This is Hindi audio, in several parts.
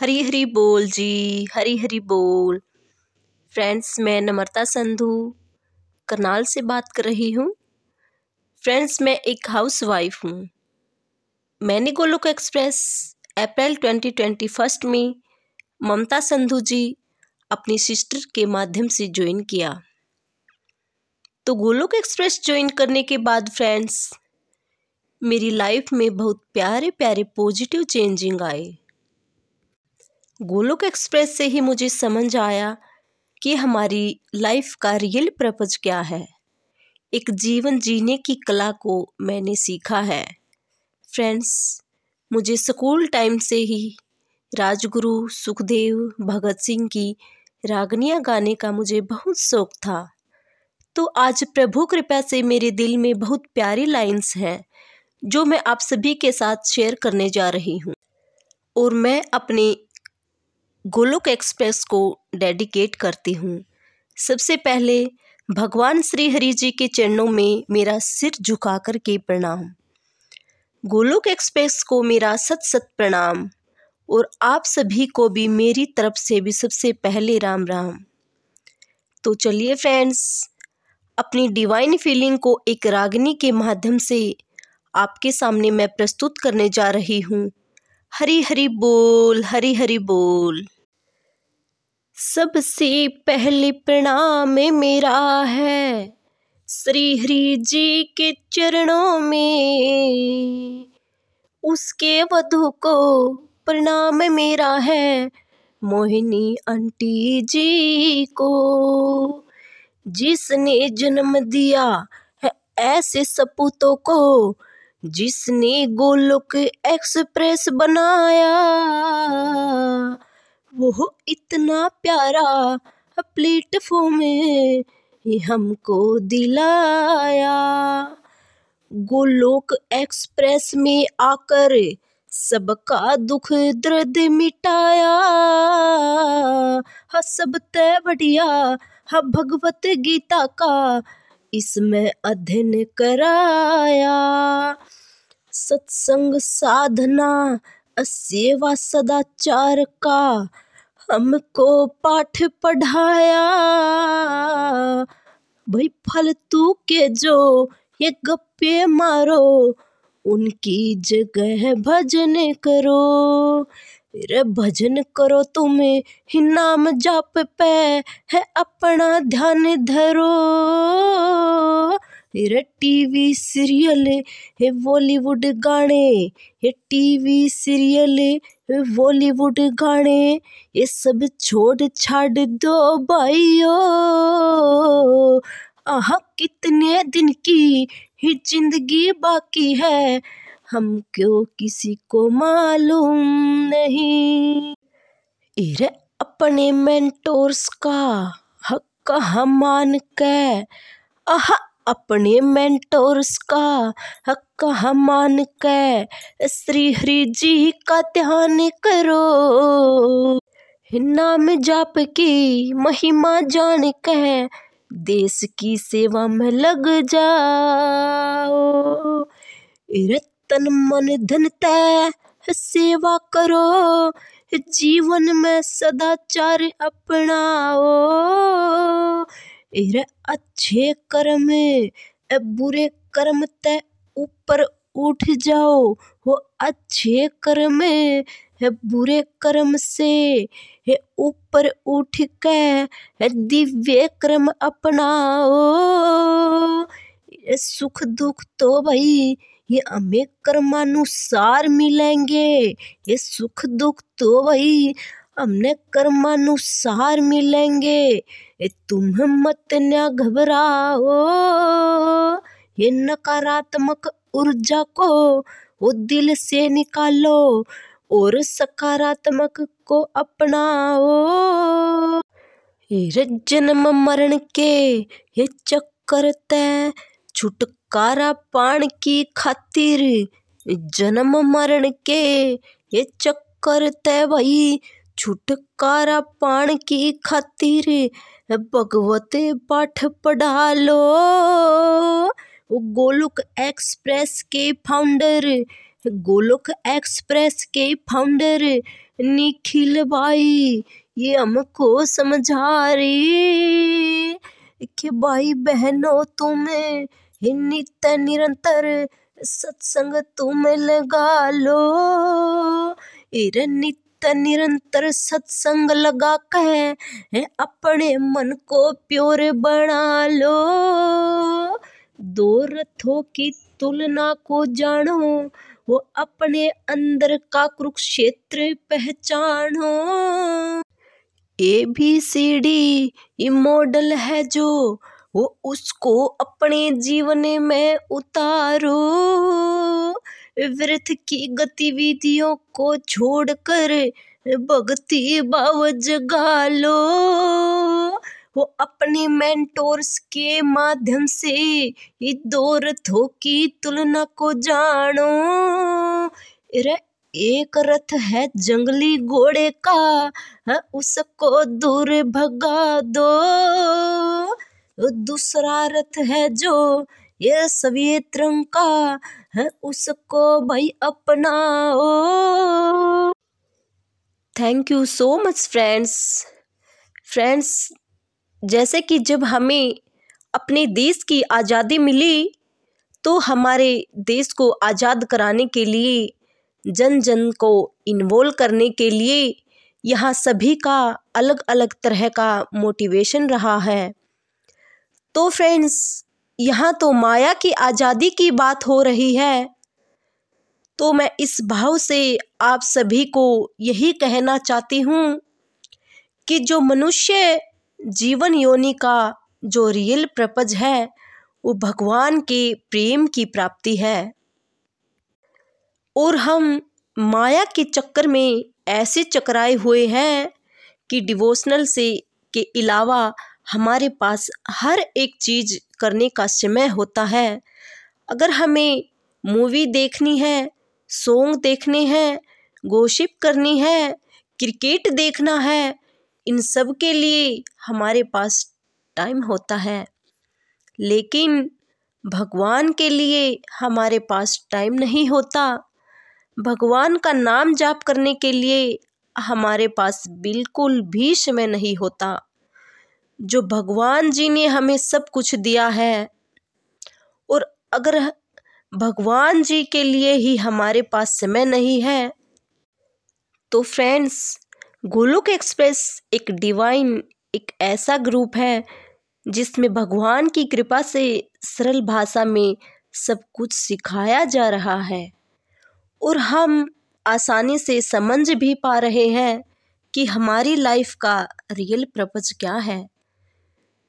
हरी हरी बोल जी हरी हरी बोल। फ्रेंड्स मैं नम्रता संधू, करनाल से बात कर रही हूँ। फ्रेंड्स मैं एक हाउस वाइफ हूँ। मैंने Golok express, April twenty twenty first में ममता संधू जी अपनी सिस्टर के माध्यम से ज्वाइन किया। तो गोलोक एक्सप्रेस ज्वाइन करने के बाद फ्रेंड्स मेरी लाइफ में बहुत प्यारे प्यारे पॉजिटिव चेंजिंग आए। गोलोक एक्सप्रेस से ही मुझे समझ आया कि हमारी लाइफ का रियल पर्पज क्या है। एक जीवन जीने की कला को मैंने सीखा है। फ्रेंड्स, मुझे स्कूल टाइम से ही राजगुरु सुखदेव भगत सिंह की रागनियाँ गाने का मुझे बहुत शौक था। तो आज प्रभु कृपा से मेरे दिल में बहुत प्यारी लाइंस हैं, जो मैं आप सभी के साथ शेयर करने जा रही हूँ। और मैं अपनी गोलोक एक्सप्रेस को डेडिकेट करती हूँ। सबसे पहले भगवान श्री हरि जी के चरणों में मेरा सिर झुका कर के प्रणाम। गोलोक एक्सप्रेस को मेरा सत सत प्रणाम और आप सभी को भी मेरी तरफ़ से भी सबसे पहले राम राम तो चलिए फ्रेंड्स अपनी डिवाइन फीलिंग को एक रागनी के माध्यम से आपके सामने मैं प्रस्तुत करने जा रही हूँ। हरी हरी बोल हरी हरी बोल। सबसे पहले प्रणाम मेरा है। श्री हरि जी के चरणों में। उसके वधु को प्रणाम मेरा है, मोहिनी आंटी जी को। जिसने जन्म दिया है ऐसे सपूतों को, जिसने गोलोक एक्सप्रेस बनाया। वो इतना प्यारा प्लेटफॉर्म हमको दिलाया। गोलोक एक्सप्रेस में आकर सबका दुख दर्द मिटाया। हा, सब तय बढ़िया। हा, भगवत गीता का इसमें अध्ययन कराया। सत्संग साधना, सेवा सदाचार का हमको पाठ पढ़ाया। भाई फालतू के जो ये गप्पे मारो, उनकी जगह भजन करो। रे भजन करो, तुम्हें ही नाम जाप पे है, अपना ध्यान धरो। रे टीवी सीरियल, है बॉलीवुड गाने ये टीवी सीरियल, हे बॉलीवुड गाने, ये सब छोड़ छाड़ दो भाइयों। आह, कितने दिन की ही ज़िंदगी बाकी है, हम क्यों किसी को मालूम नहीं? इरे अपने मेंटोर्स का हक मान के आह अपने मेंटोर्स का हक हम मान के। श्री हरि जी का ध्यान करो। नाम जाप की महिमा जान के। देश की सेवा में लग जाओ। तन मन धन तय सेवा करो। जीवन में सदाचार अपनाओ। एर अच्छे कर्म ए बुरे कर्म ते ऊपर उठ जाओ, वो अच्छे कर्म है। बुरे कर्म से हे ऊपर उठ के दिव्य कर्म अपनाओ। सुख दुख तो भाई, ये हमें कर्मानुसार मिलेंगे। ये सुख दुख तो भाई, हमने कर्मानुसार मिलेंगे। ए, तुम मत न घबराओ। ये नकारात्मक ऊर्जा को वो दिल से निकालो और सकारात्मक को अपनाओ। जन्म मरण के ये चक्कर तय छुटकारा पाण की खातिर जन्म मरण के ये चक्कर तय भाई, छुटकारा पाण की खातिर भगवते पाठ पढ़ा लो। गोलुक एक्सप्रेस के फाउंडर, गोलोक एक्सप्रेस के फाउंडर, निखिल भाई, ये हमको समझा रही कि भाई बहनों तुम्हें नित्य निरंतर सत्संग तुम लगा लो। नित्य निरंतर सत्संग लगा कह अपने मन को प्योर बना लो। दो रथों की तुलना को जानो, वो अपने अंदर का कुरुक्षेत्र पहचानो। ए बी सी डी, ये मॉडल है जो, वो उसको अपने जीवन में उतारो। व्यर्थ की गतिविधियों को छोड़कर भक्ति भाव जगा लो। वो अपने मेंटोर्स के माध्यम से दो रथों की तुलना को जानो। एक रथ है जंगली घोड़े का, है, उसको दूर भगा दो। दूसरा रथ है जो ये सफ़ेद रंग का है उसको भाई अपनाओ। Thank you so much friends friends जैसे कि जब हमें अपने देश की आज़ादी मिली तो हमारे देश को आज़ाद कराने के लिए जन जन को इन्वॉल्व करने के लिए, यहाँ सभी का अलग अलग तरह का मोटिवेशन रहा है। तो फ्रेंड्स यहाँ तो माया की आज़ादी की बात हो रही है। तो मैं इस भाव से आप सभी को यही कहना चाहती हूँ कि जो मनुष्य जीवन योनि का जो रियल प्रपज है, वो भगवान के प्रेम की प्राप्ति है। और हम माया के चक्कर में ऐसे चकराए हुए हैं कि डिवोशनल से के अलावा हमारे पास हर एक चीज़ करने का समय होता है। अगर हमें मूवी देखनी है, सॉन्ग देखने हैं, गोशिप करनी है, क्रिकेट देखना है, इन सब के लिए हमारे पास टाइम होता है। लेकिन भगवान के लिए हमारे पास टाइम नहीं होता। भगवान का नाम जाप करने के लिए हमारे पास बिल्कुल भी समय नहीं होता। जो भगवान जी ने हमें सब कुछ दिया है। और अगर भगवान जी के लिए ही हमारे पास समय नहीं है तो फ्रेंड्स, गोलोक एक्सप्रेस एक डिवाइन, एक ऐसा ग्रुप है, जिसमें भगवान की कृपा से सरल भाषा में सब कुछ सिखाया जा रहा है। और हम आसानी से समझ भी पा रहे हैं कि हमारी लाइफ का रियल पर्पज क्या है।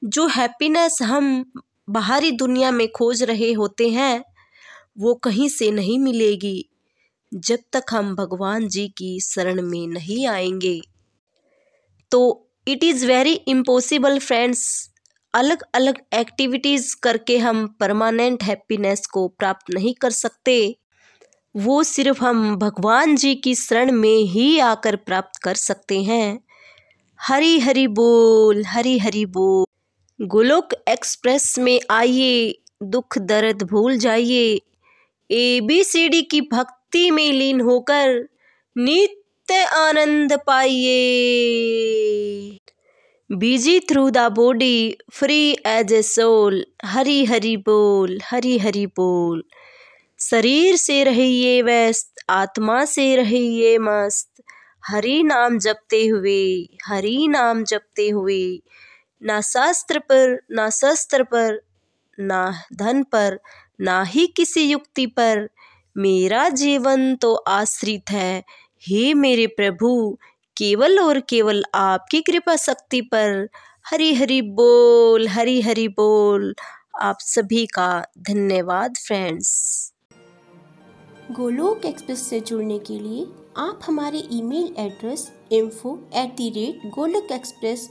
जो हैप्पीनेस हम बाहरी दुनिया में खोज रहे होते हैं, वो कहीं से नहीं मिलेगी, जब तक हम भगवान जी की शरण में नहीं आएँगे। तो it is very impossible friends अलग अलग एक्टिविटीज़ करके हम परमानेंट हैप्पीनेस को प्राप्त नहीं कर सकते। वो सिर्फ़ हम भगवान जी की शरण में ही आकर प्राप्त कर सकते हैं। हरी हरी बोल हरी हरी बोल। गोलोक एक्सप्रेस में आइए, दुख दर्द भूल जाइए। ए बी सी डी की भक्ति में लीन होकर नित्य आनंद पाइए। Busy through the body free as a soul Hari Hari बोल हरी हरी बोल। शरीर से रहिए व्यस्त, आत्मा से रहिए मस्त। हरी नाम जपते हुए, हरी नाम जपते हुए। ना शास्त्र पर, ना शस्त्र पर, ना धन पर, ना ही किसी युक्ति पर। मेरा जीवन तो आश्रित है। हे मेरे प्रभु, केवल और केवल आपकी कृपा शक्ति पर। हरी हरी बोल हरी हरी बोल। आप सभी का धन्यवाद फ्रेंड्स गोलोक एक्सप्रेस से जुड़ने के लिए आप हमारे email address info at the rate Golok express